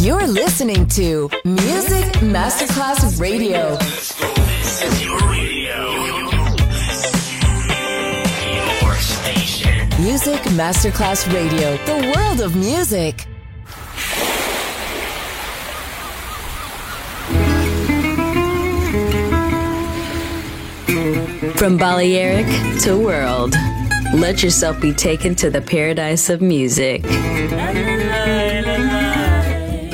You're listening to Music Masterclass Radio. Music Masterclass Radio, the world of music. From Balearic to world, let yourself be taken to the paradise of music.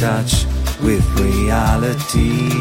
touch with reality.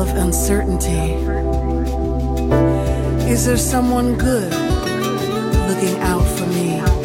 Of uncertainty? Is there someone good looking out for me?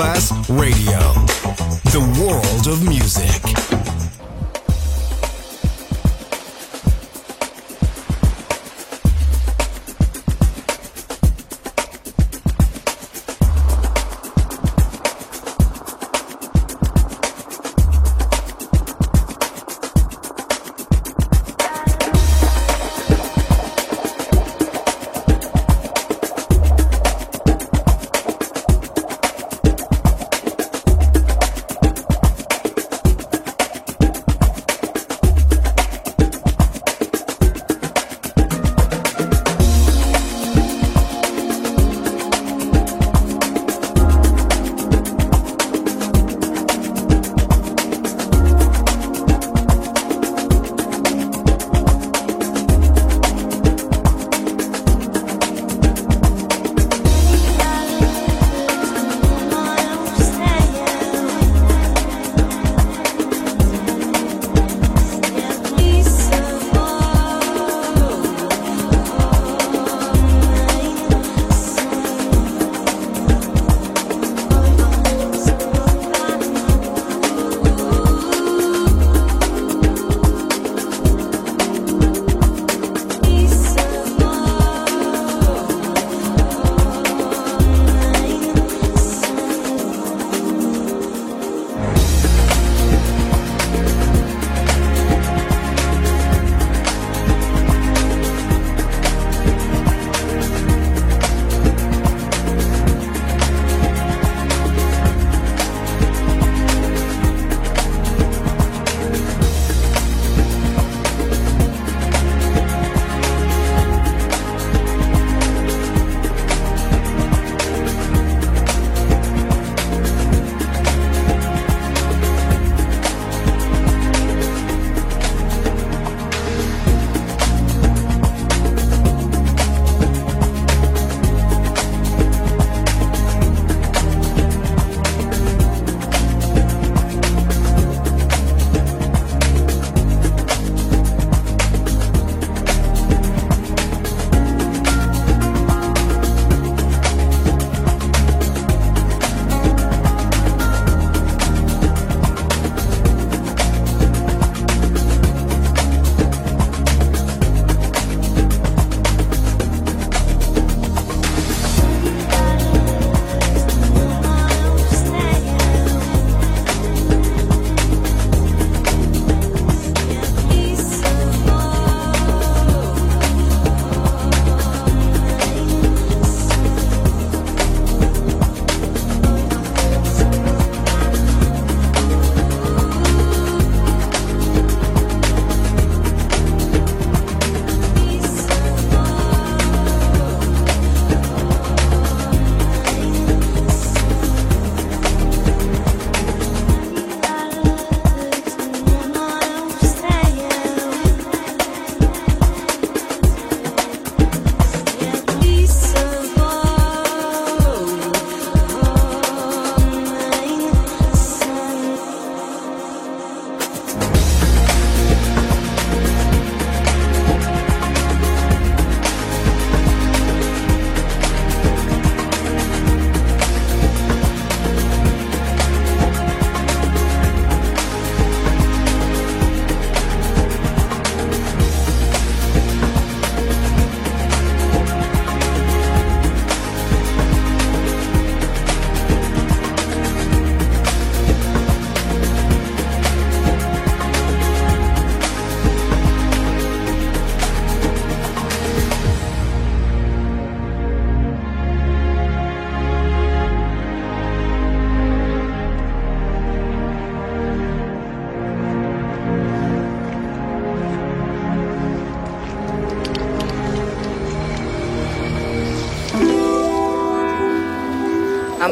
Masterclass Radio,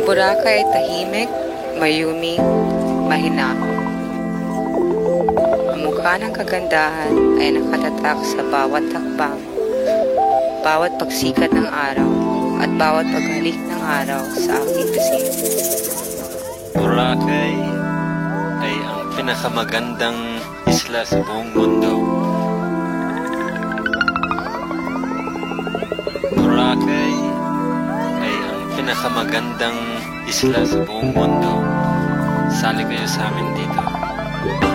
Boracay ay tahimik, mayuming, mahinahon. Ang mukha ng kagandahan ay nakatatak sa bawat takbang, bawat pagsikat ng araw, at bawat paghalik ng araw sa aking pisngi. Boracay ay ang pinakamagandang isla sa buong mundo. pinakamagandang isla sa buong mundo. Sali kayo sa amin dito.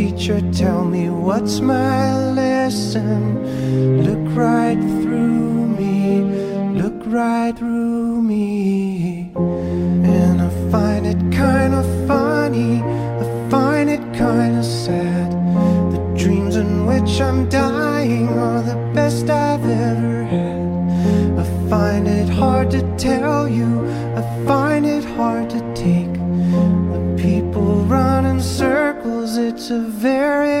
Teacher, tell me what's my lesson. Look right through me, look right through me. And I find it kind of funny, I find it kind of sad. The dreams in which I'm dying are the best I've ever had. I find it hard to tell you,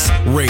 Masterclass Radio,